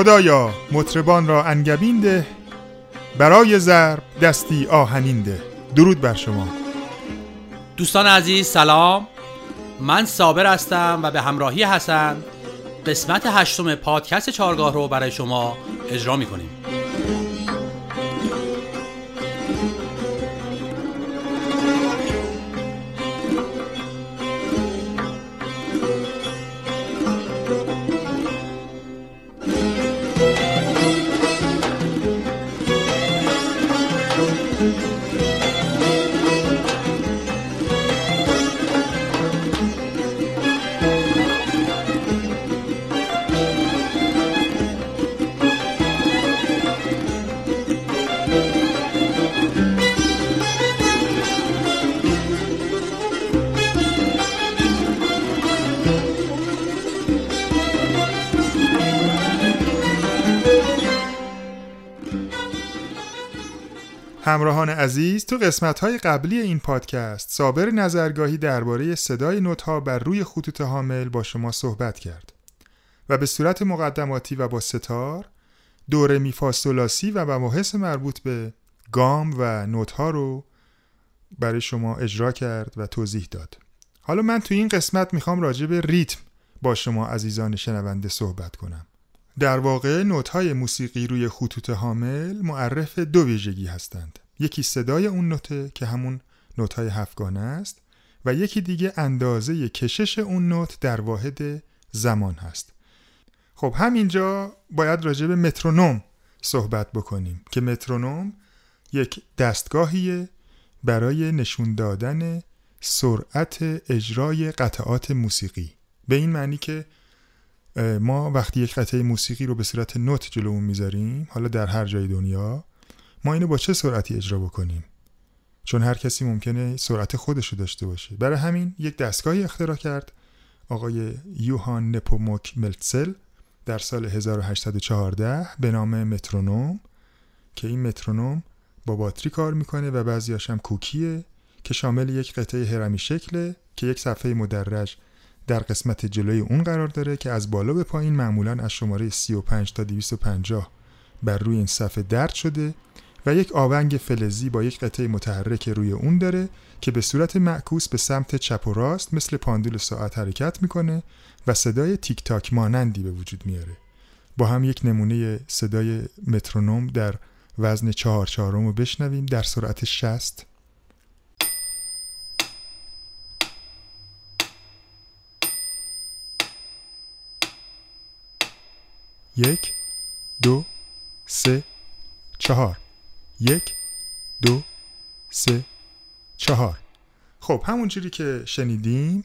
خدایا مطربان را انگبین ده برای ضرب دستی آهنین ده. درود بر شما. دوستان عزیز سلام. من صابر هستم و به همراهی حسن قسمت هشتم پادکست چارگاه رو برای شما اجرا می همراهان عزیز تو قسمت های قبلی این پادکست صابر نظرگاهی درباره صدای نوت ها بر روی خطوط حامل با شما صحبت کرد و به صورت مقدماتی و با ستار دوره میفاستولاسی و مباحث مربوط به گام و نوت ها رو برای شما اجرا کرد و توضیح داد. حالا من تو این قسمت می‌خوام راجع به ریتم با شما عزیزان شنونده صحبت کنم. در واقع های موسیقی روی خطوط حامل معرف دو ویژگی هستند. یکی صدای اون نوته که همون های هفتگانه است و یکی دیگه اندازه کشش اون نوت در واحد زمان هست. خب همینجا باید راجع به مترونوم صحبت بکنیم که مترونوم یک دستگاهیه برای نشون دادن سرعت اجرای قطعات موسیقی. به این معنی که ما وقتی یک قطعه موسیقی رو به صورت نوت جلومون می‌ذاریم حالا در هر جای دنیا ما اینو با چه سرعتی اجرا بکنیم؟ چون هر کسی ممکنه سرعت خودش رو داشته باشه. برای همین یک دستگاهی اختراع کرد آقای یوهان نپوموک ملتسل در سال 1814 به نام مترونوم که این مترونوم با باتری کار می‌کنه و بعضیاش هم کوکیه که شامل یک قطعه هرمی شکله که یک صفحه مدرج در قسمت جلوی اون قرار داره که از بالا به پایین معمولا از شماره 35 تا 250 بر روی این صفحه درد شده و یک آونگ فلزی با یک قطعه متحرک روی اون داره که به صورت معکوس به سمت چپ و راست مثل پاندول ساعت حرکت می‌کنه و صدای تیک تاک مانندی به وجود میاره. با هم یک نمونه صدای مترونوم در وزن چهار چهارم رو بشنویم در سرعت 60 یک دو سه چهار. یک دو سه چهار. خب همونجوری که شنیدیم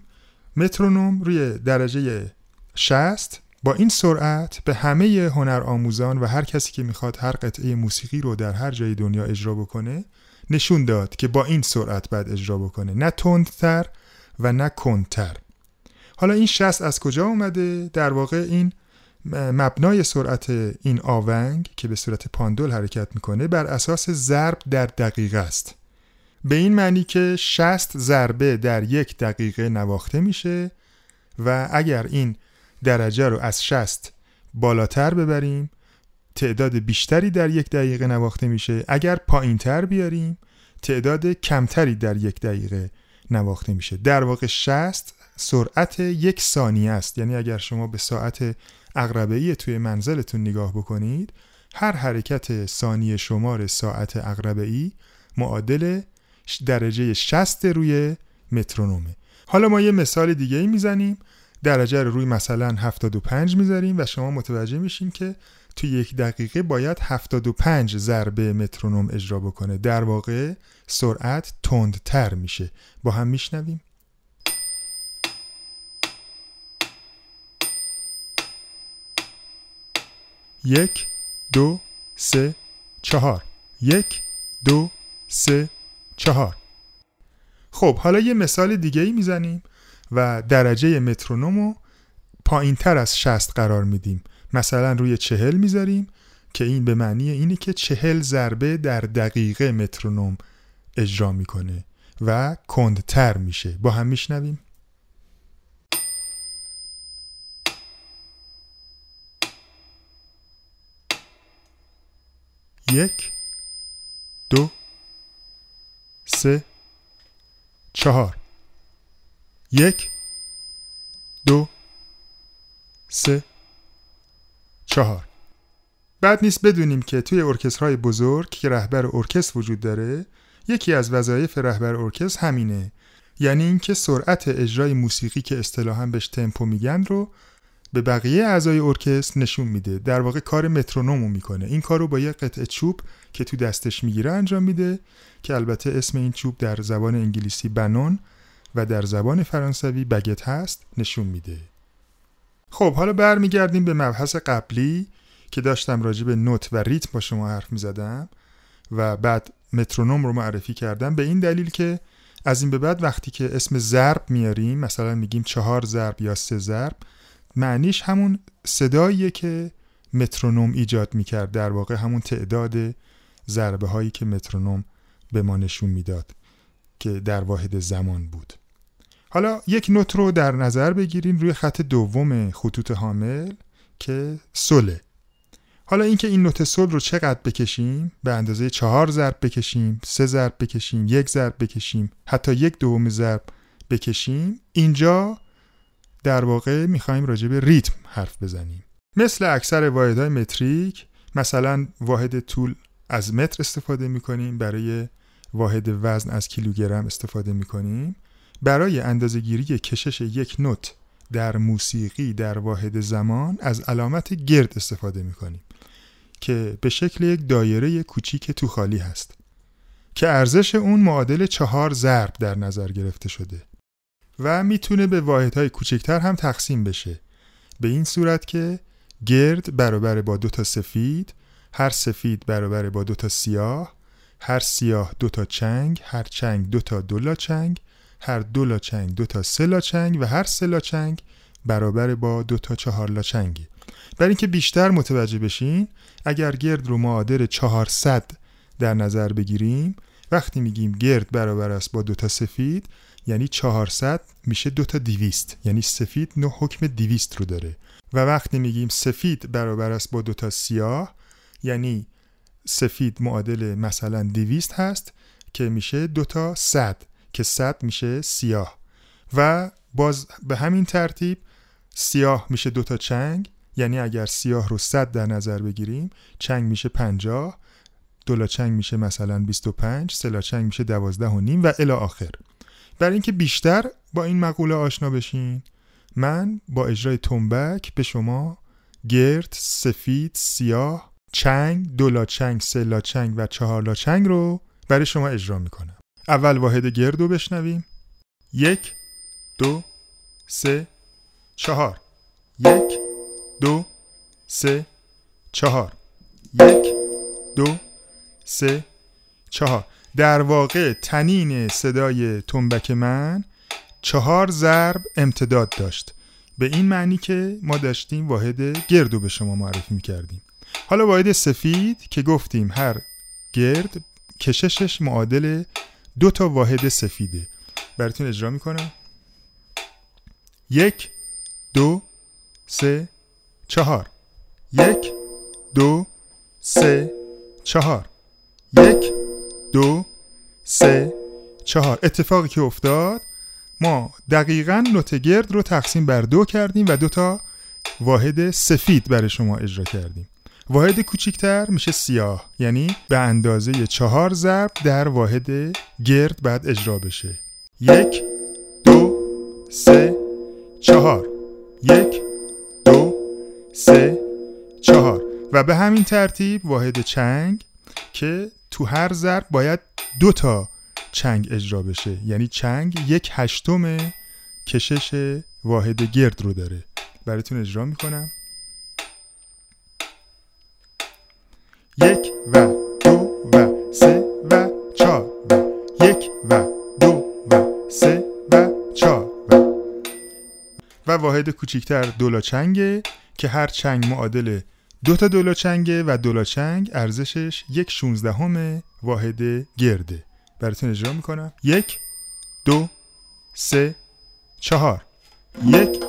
مترونوم روی درجه 60 با این سرعت به همه هنر آموزان و هر کسی که می‌خواد هر قطعه موسیقی رو در هر جای دنیا اجرا بکنه نشون داد که با این سرعت باید اجرا بکنه. نه تندتر و نه کندتر حالا این 60 از کجا اومده؟ در واقع این مبنای سرعت این آونگ که به صورت پاندول حرکت می‌کنه بر اساس ضرب در دقیقه است. به این معنی که 60 ضربه در یک دقیقه نواخته میشه و اگر این درجه رو از 60 بالاتر ببریم تعداد بیشتری در یک دقیقه نواخته میشه. اگر پایینتر بیاریم تعداد کمتری در یک دقیقه نواخته میشه. در واقع 60 سرعت یک ثانیه است. یعنی اگر شما به ساعت اقربه توی منزلتون نگاه بکنید هر حرکت ثانیه شمار ساعت اقربه ای معادل درجه 60 روی مترونومه. حالا ما یه مثال دیگه ای می‌زنیم. درجه رو روی مثلا 75 می‌ذاریم و شما متوجه میشین که توی یک دقیقه باید 75 ضربه مترونوم اجرا بکنه. در واقع سرعت تندتر میشه. با هم میشنویم. یک دو سه چهار. یک دو سه چهار. خب حالا یه مثال دیگه ای می‌زنیم و درجه مترونوم رو پایین تر از 60 قرار میدیم. مثلا روی چهل می‌ذاریم که این به معنی اینه که چهل ضربه در دقیقه مترونوم اجرا می‌کنه و کندتر میشه. با هم میشنویم؟ یک دو سه چهار. یک دو سه چهار. بعد نیست بدونیم که توی ارکسترهای بزرگ که رهبر ارکستر وجود داره یکی از وظایف رهبر ارکستر همینه. یعنی اینکه سرعت اجرای موسیقی که اصطلاحا بهش تمپو میگن رو به بقیه اعضای ارکستر نشون میده. در واقع کار مترونومو می‌کنه. این کار رو با یه قطعه چوب که تو دستش می‌گیره انجام میده که البته اسم این چوب در زبان انگلیسی بنون و در زبان فرانسوی بگت هست نشون میده. خب حالا برمیگردیم به مبحث قبلی که داشتم راجع به نوت و ریتم با شما حرف می‌زدم و بعد مترونوم رو معرفی کردم. به این دلیل که از این به بعد وقتی که اسم ضرب میاریم مثلا میگیم چهار ضرب یا سه ضرب معنیش همون صداییه که مترونوم ایجاد می‌کرد در واقع همون تعداد ضربه هایی که مترونوم به ما نشون می‌داد که در واحد زمان بود. حالا یک نوت رو در نظر بگیریم روی خط دوم خطوط حامل که سله. حالا اینکه این نوت سل رو چقدر بکشیم؟ به اندازه چهار ضرب بکشیم سه ضرب بکشیم یک ضرب بکشیم حتی یک دوم ضرب بکشیم اینجا در واقع می‌خوایم راجع به ریتم حرف بزنیم. مثل اکثر واحدهای متریک مثلا واحد طول از متر استفاده می‌کنیم برای واحد وزن از کیلوگرم استفاده می‌کنیم. برای اندازهگیری کشش یک نوت در موسیقی در واحد زمان از علامت گرد استفاده می‌کنیم که به شکل یک دایره کوچیک تو خالی هست که ارزش اون معادل چهار ضرب در نظر گرفته شده. و می‌تونه به واحدهای کوچکتر هم تقسیم بشه. به این صورت که گرد برابر با دو تا سفید هر سفید برابر با دو تا سیاه هر سیاه دو تا چنگ هر چنگ دو تا دولا چنگ هر دو چنگ دو تا سه چنگ و هر سه چنگ برابر با دو تا چهار چنگی برای اینکه بیشتر متوجه بشین اگر گرد رو معادل 400 در نظر بگیریم وقتی میگیم گرد برابر است با دو تا سفید یعنی 400 میشه دو تا 200 یعنی سفید نو حکم 200 رو داره. و وقتی میگیم سفید برابر است با دو تا سیاه یعنی سفید معادل مثلا 200 هست که میشه دو تا 100 که 100 میشه سیاه. و باز به همین ترتیب سیاه میشه دو تا چنگ یعنی اگر سیاه رو 100 در نظر بگیریم چنگ میشه 50 دولا چنگ میشه مثلا 25 سلا چنگ میشه 12 و نیم و الی آخر. برای اینکه بیشتر با این مقوله آشنا بشین. من با اجرای تنبک به شما گرد، سفید، سیاه، چنگ، دولا چنگ، سلا چنگ و چهارلا چنگ رو برای شما اجرا می‌کنم. اول واحد گرد رو بشنویم. یک دو سه چهار. یک دو سه چهار. یک دو سه چهار. در واقع تنین صدای تنبک من چهار ضرب امتداد داشت. به این معنی که ما داشتیم واحد گردو به شما معرفی می‌کردیم. حالا واحد سفید که گفتیم هر گرد کششش معادل دو تا واحد سفیده. براتون اجرا می‌کنم. یک دو سه چهار. یک دو سه چهار. یک دو سه چهار. اتفاقی که افتاد ما دقیقا نوت گرد رو تقسیم بر دو کردیم و دو تا واحد سفید برای شما اجرا کردیم. واحد کوچیکتر میشه سیاه یعنی به اندازه چهار ضرب در واحد گرد بعد اجرا بشه. یک دو سه چهار. یک دو سه چهار. و به همین ترتیب واحد چنگ که تو هر ضرب باید دو تا چنگ اجرا بشه. یعنی چنگ یک هشتم کشش واحد گرد رو داره. براتون اجرا می‌کنم. یک و دو و سه و چهار و یک و دو و سه و چهار و و واحد کوچیکتر دولا چنگه که هر چنگ معادل دو تا دولا چنگه و دولا چنگ ارزشش یک شونزدهم واحد گرده. براتون اجرا می‌کنم. یک دو سه چهار. یک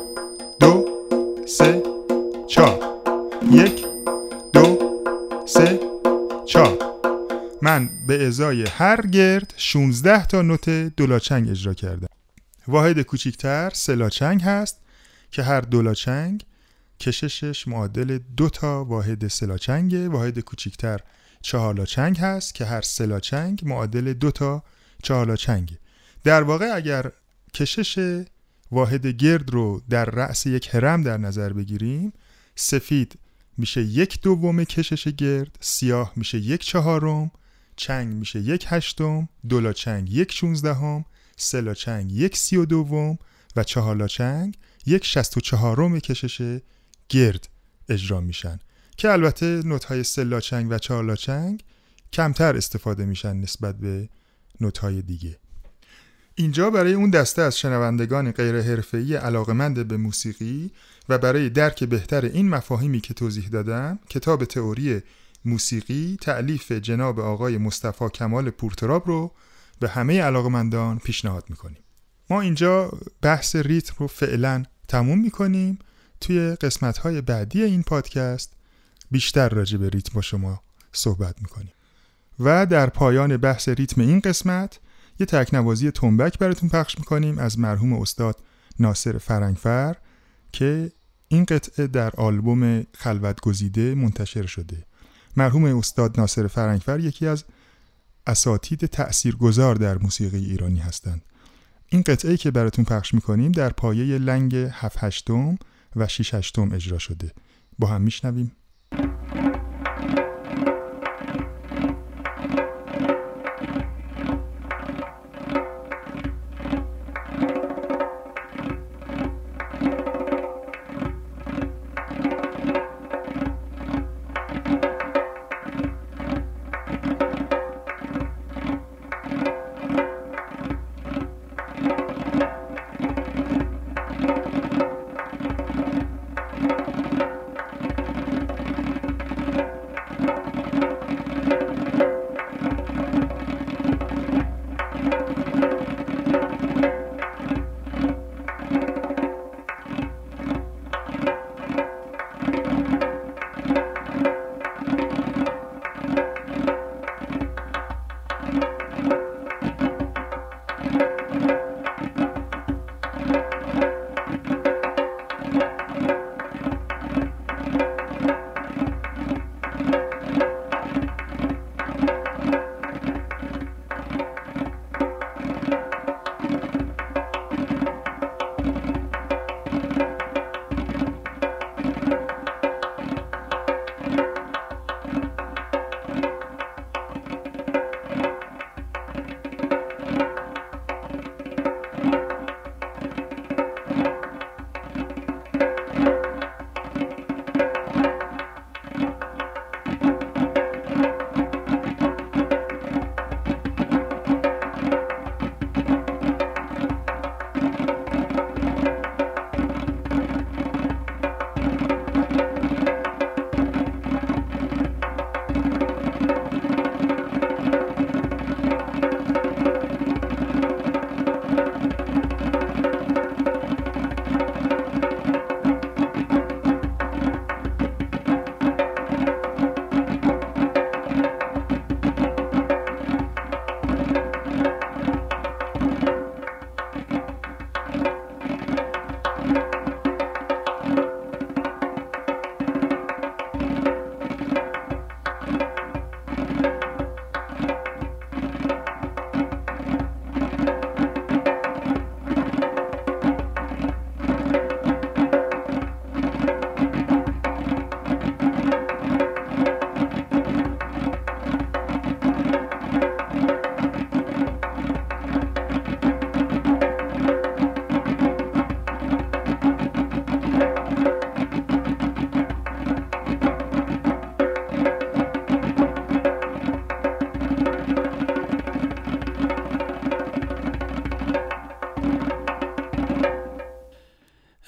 دو سه چهار. یک دو سه چهار. من به ازای هر گرد 16 تا نوت دولاچنگ اجرا کردم. واحد کوچیکتر سلاچنگ هست که هر دولاچنگ کششش معادل دو تا واحد سلاچنگه واحد کوچیکتر چهارلاچنگ هست که هر سلاچنگ معادل دو تا چهارلاچنگه در واقع اگر کشش واحد گرد رو در رأس یک هرم در نظر بگیریم سفید میشه یک دوم کشش گرد سیاه میشه یک چهارم چنگ میشه یک هشتم دولا چنگ یک شونزدهم سلا چنگ یک سی و دوم و چهارلا چنگ یک شست و چهارم کشش گرد اجرا میشن که البته نوت های سلا چنگ و چهارلا چنگ کمتر استفاده میشن نسبت به نوت های دیگه. اینجا برای اون دسته از شنوندگان غیر علاقمند به موسیقی و برای درک بهتر این مفاهیمی که توضیح دادم کتاب تئوری موسیقی تعلیف جناب آقای مصطفی کمال پورتراب رو به همه علاقمندان پیشنهاد می‌کنیم. ما اینجا بحث ریتم رو فعلا تموم می‌کنیم. توی قسمت های بعدی این پادکست بیشتر راجع به ریتم با شما صحبت می‌کنیم. و در پایان بحث ریتم این قسمت یه تکنوازی تنبک براتون پخش می‌کنیم از مرحوم استاد ناصر فرنگفر که این قطعه در آلبوم خلوت گزیده منتشر شده. مرحوم استاد ناصر فرنگفر یکی از اساتید تأثیرگذار در موسیقی ایرانی هستند. این قطعه که براتون پخش می‌کنیم در پایه لنگ 7 هشتم و 6 هشتم اجرا شده. با هم میشنویم.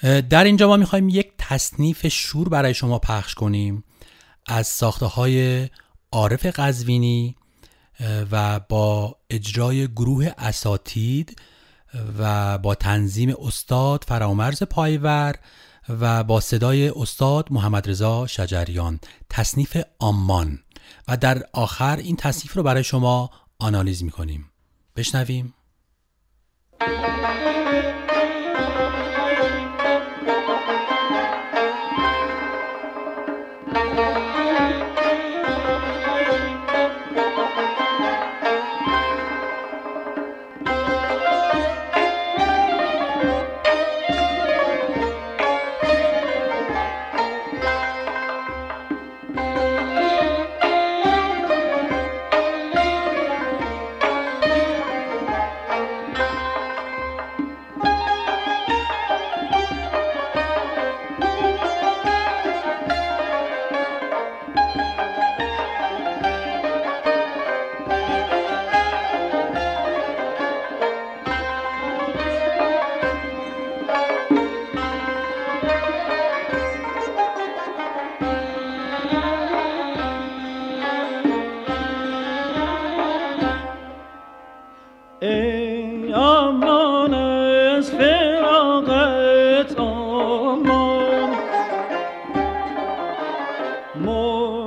در اینجا ما می‌خوایم یک تصنیف شور برای شما پخش کنیم از ساخته های عارف قزوینی و با اجرای گروه اساتید و با تنظیم استاد فرامرز پایور و با صدای استاد محمد رضا شجریان. تصنیف آمان. و در آخر این تصنیف رو برای شما آنالیز می‌کنیم. بشنویم.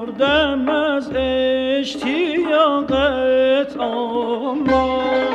خوردم از اشتیاقت آمار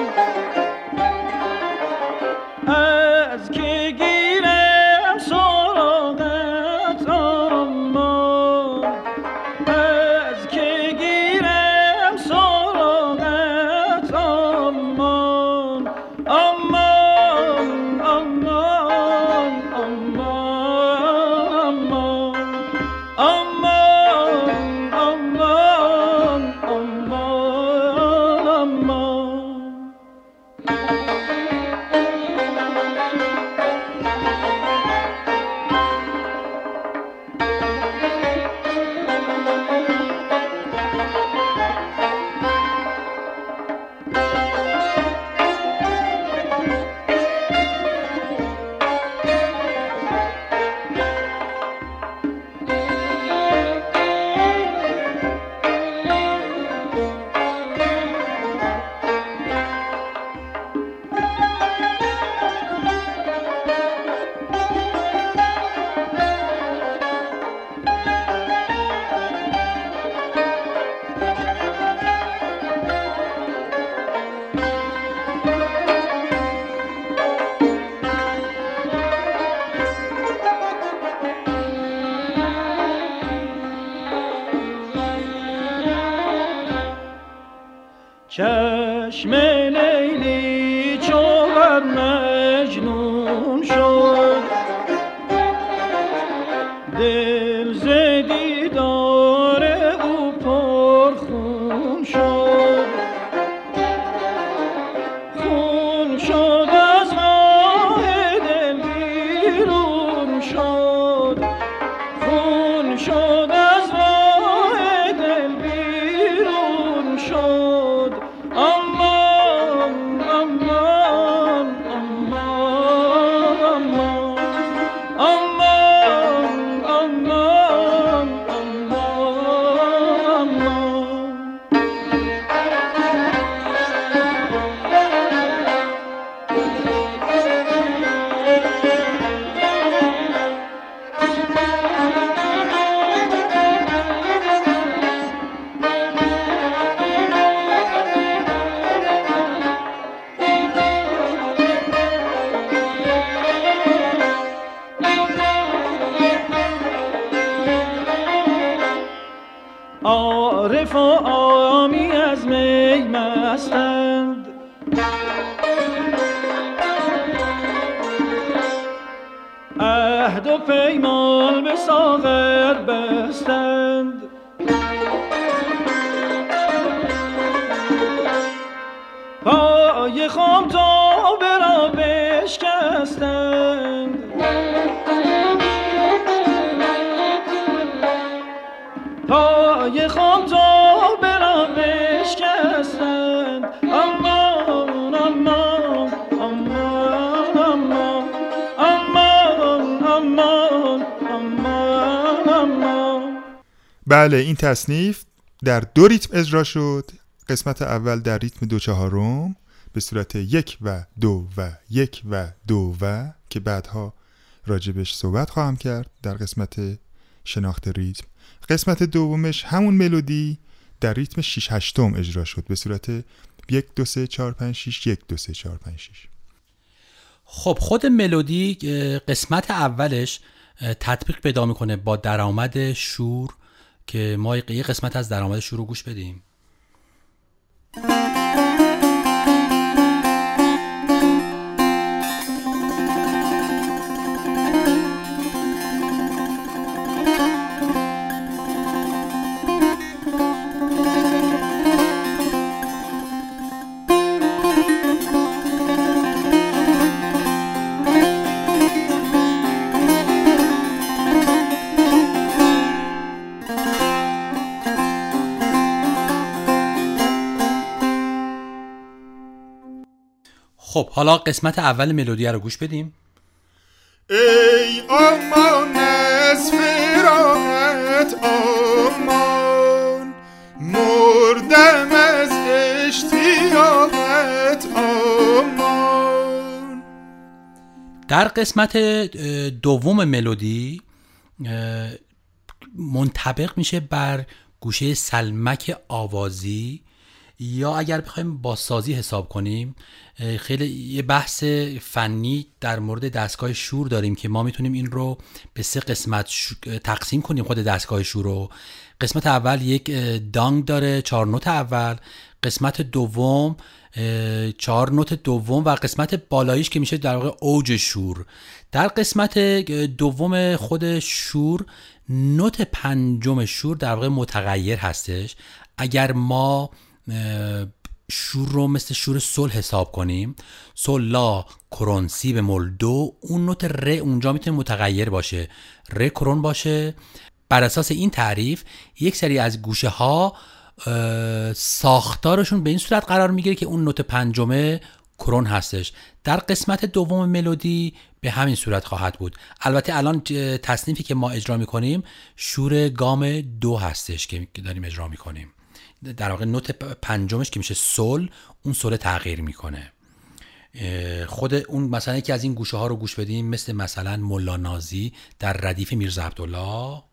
مجنون شد. بله این تصنیف در دو ریتم اجرا شد. قسمت اول در ریتم دو چهارم به صورت یک و دو و یک و دو و که بعدها راجبش صحبت خواهم کرد در قسمت شناخت ریتم. قسمت دومش همون ملودی در ریتم 6 هشتم اجرا شد به صورت یک دو سه چهار پنج شیش یک دو سه چهار پنج شیش. خب خود ملودی قسمت اولش تطبیق پیدا می‌کنه با درآمد شور که ما یه قسمت از درآمد شور رو گوش بدیم. خب حالا قسمت اول ملودی رو گوش بدیم. ای آمان از فراغت آمان مردم از اشتیاقت آمان. در قسمت دوم ملودی منطبق میشه بر گوشه سلمک آوازی. یا اگر بخوایم با سازی حساب کنیم خیلی یه بحث فنی در مورد دستگاه شور داریم که ما می‌تونیم این رو به سه قسمت تقسیم کنیم خود دستگاه شور رو. قسمت اول یک دانگ داره چهار نوت اول. قسمت دوم چهار نوت دوم و قسمت بالاییش که میشه در واقع اوج شور. در قسمت دوم خود شور نوت پنجم شور در واقع متغیر هستش. اگر ما شور رو مثل شور سل حساب کنیم. سل لا کرون سی به مول دو اون نوت ر اونجا می‌تونه متغیر باشه. ر کرون باشه. بر اساس این تعریف یک سری از گوشه ها ساختارشون به این صورت قرار می‌گیره که اون نوت پنجمه کرون هستش. در قسمت دوم ملودی به همین صورت خواهد بود. البته الان تصنیفی که ما اجرا می‌کنیم شور گام دو هستش که داریم اجرا می‌کنیم. در واقع نوت پنجمش که میشه سل اون سل تغییر می‌کنه. خود اون مثلا یکی از این گوشه ها رو گوش بدیم مثل مثلا ملا نازی در ردیف میرزا عبدالله.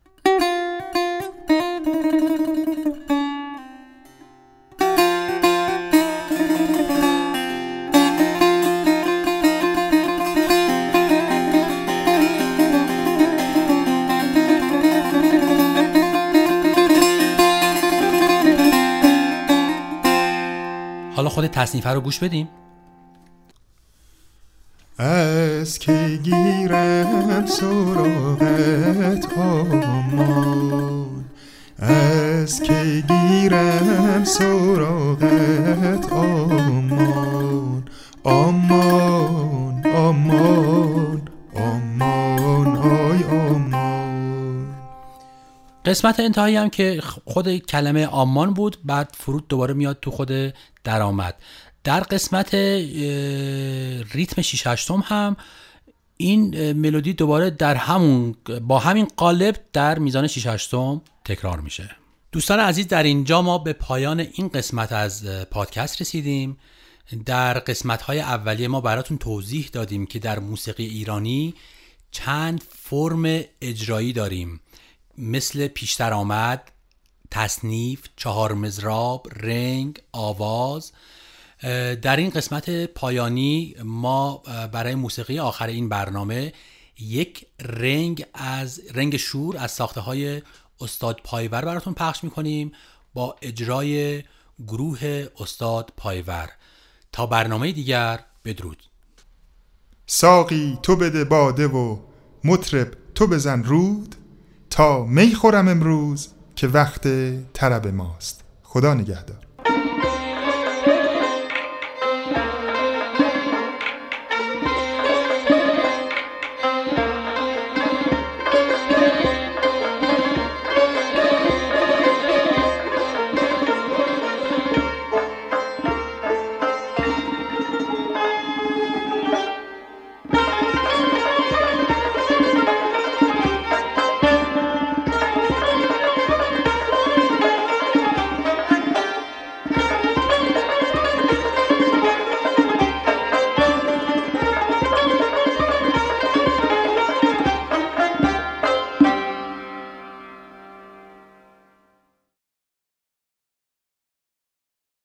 تصنیفه رو گوش بدیم. از که گیرم سراغت آمان از که گیرم سراغت آمان آمان آمان آمان آی آمان قسمت انتهایی هم که خود کلمه آمان بود بعد فرود دوباره میاد تو خود درآمد. در قسمت ریتم 6 هشتم هم این ملودی دوباره در همون با همین قالب در میزان 6 هشتم تکرار میشه. دوستان عزیز در اینجا ما به پایان این قسمت از پادکست رسیدیم. در قسمت های اولیه ما براتون توضیح دادیم که در موسیقی ایرانی چند فرم اجرایی داریم. مثل پیش درآمد تصنیف، چهار مزراب، رنگ، آواز. در این قسمت پایانی ما برای موسیقی آخر این برنامه یک رنگ از رنگ شور از ساخته های استاد پایور براتون پخش می‌کنیم با اجرای گروه استاد پایور. تا برنامه دیگر بدرود. ساقی تو بده باده و مطرب تو بزن رود تا می خورم امروز که وقت طرب ماست. خدا نگهدار.